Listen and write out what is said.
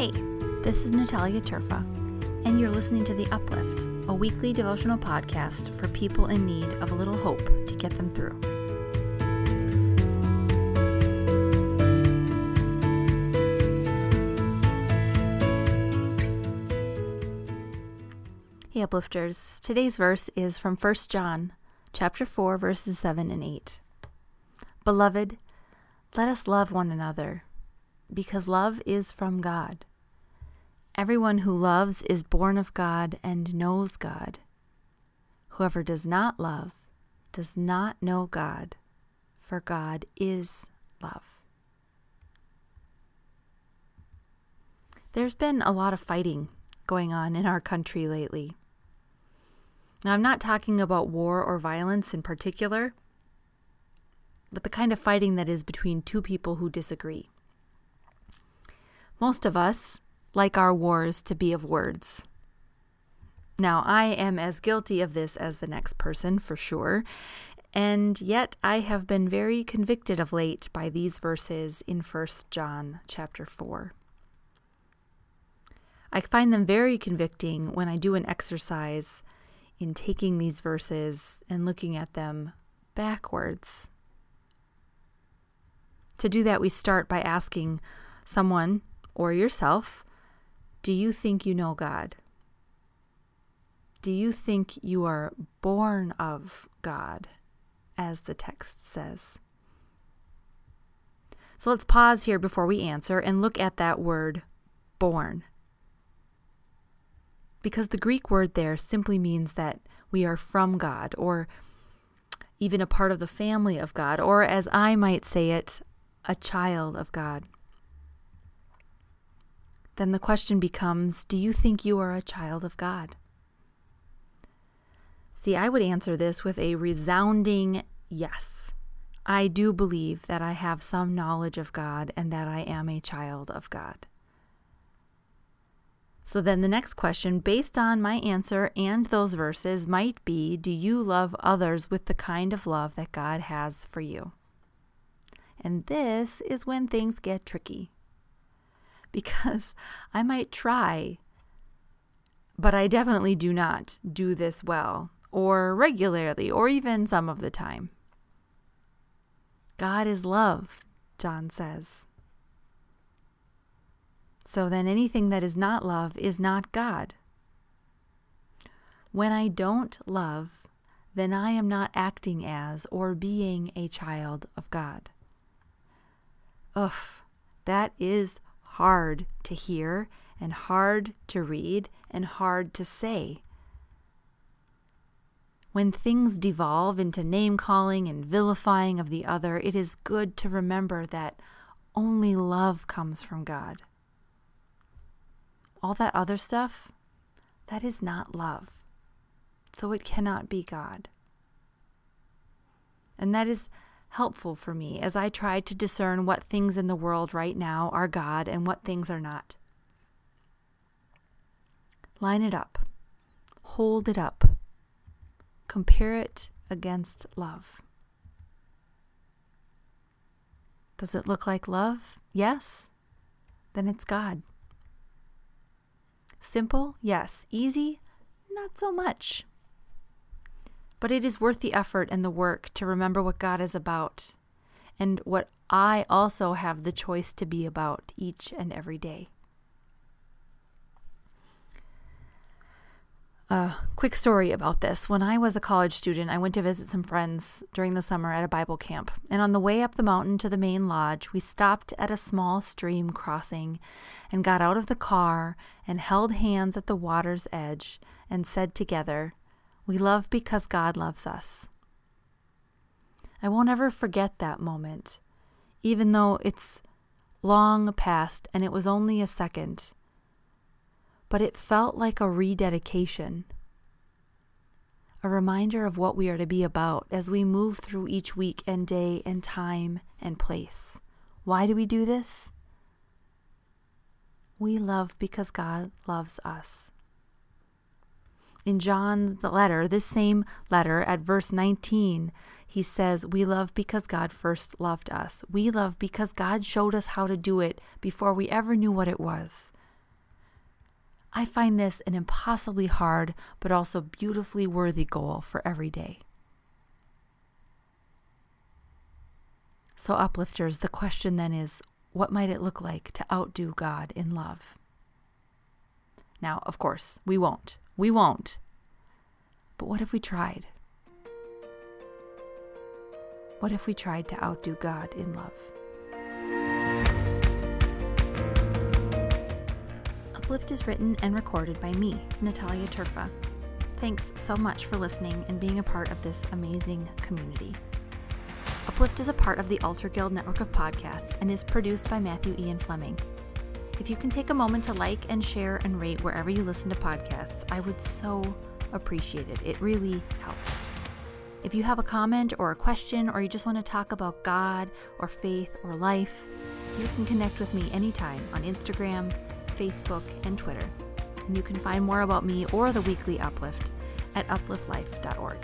Hey, this is Natalia Terfa, and you're listening to The Uplift, a weekly devotional podcast for people in need of a little hope to get them through. Hey uplifters, today's verse is from 1 John chapter 4 verses 7 and 8. Beloved, let us love one another, because love is from God. Everyone who loves is born of God and knows God. Whoever does not love does not know God, for God is love. There's been a lot of fighting going on in our country lately. Now, I'm not talking about war or violence in particular, but the kind of fighting that is between two people who disagree. Most of us like our wars to be of words. Now, I am as guilty of this as the next person, for sure, and yet I have been very convicted of late by these verses in 1 John chapter 4. I find them very convicting when I do an exercise in taking these verses and looking at them backwards. To do that, we start by asking someone or yourself Do you think you know God? Do you think you are born of God, as the text says? So let's pause here before we answer and look at that word, born because the Greek word there simply means that we are from God or even a part of the family of God, or as I might say it, a child of God. Then the question becomes Do you think you are a child of God? See, I would answer this with a resounding yes. I do believe that I have some knowledge of God and that I am a child of God. So then the next question, based on my answer and those verses, might be Do you love others with the kind of love that God has for you? And this is when things get tricky. Because I might try, but I definitely do not do this well, or regularly, or even some of the time. God is love, John says. So then anything that is not love is not God. When I don't love, then I am not acting as or being a child of God. Ugh, that is hard to hear and hard to read and hard to say. When things devolve into name calling and vilifying of the other, it is good to remember that only love comes from God. All that other stuff, that is not love. So it cannot be God. And that is helpful for me as I try to discern what things in the world right now are God and what things are not. Line it up, hold it up, compare it against love. Does it look like love? Yes. Then it's God. Simple? Yes. Easy? Not so much. But it is worth the effort and the work to remember what God is about and what I also have the choice to be about each and every day. A quick story about this. When I was a college student, I went to visit some friends during the summer at a Bible camp. And on the way up the mountain to the main lodge, we stopped at a small stream crossing and got out of the car and held hands at the water's edge and said together, We love because God loves us. I won't ever forget that moment, even though it's long past and it was only a second but it felt like a rededication, a reminder of what we are to be about as we move through each week and day and time and place. Why do we do this? We love because God loves us. In John's letter, this same letter at verse 19, he says, We love because God first loved us. We love because God showed us how to do it before we ever knew what it was I find this an impossibly hard, but also beautifully worthy goal for every day. So, uplifters, the question then is what might it look like to outdo God in love? Now, of course, we won't. We won't. But what if we tried? What if we tried to outdo God in love? Uplift is written and recorded by me, Natalia Terfa. Thanks so much for listening and being a part of this amazing community. Uplift is a part of the Altar Guild network of podcasts and is produced by Matthew Ian Fleming. If you can take a moment to like and share and rate wherever you listen to podcasts, I would so appreciate it. It really helps. If you have a comment or a question, or you just want to talk about God or faith or life, you can connect with me anytime on Instagram, Facebook, and Twitter. And you can find more about me or the weekly Uplift at upliftlife.org.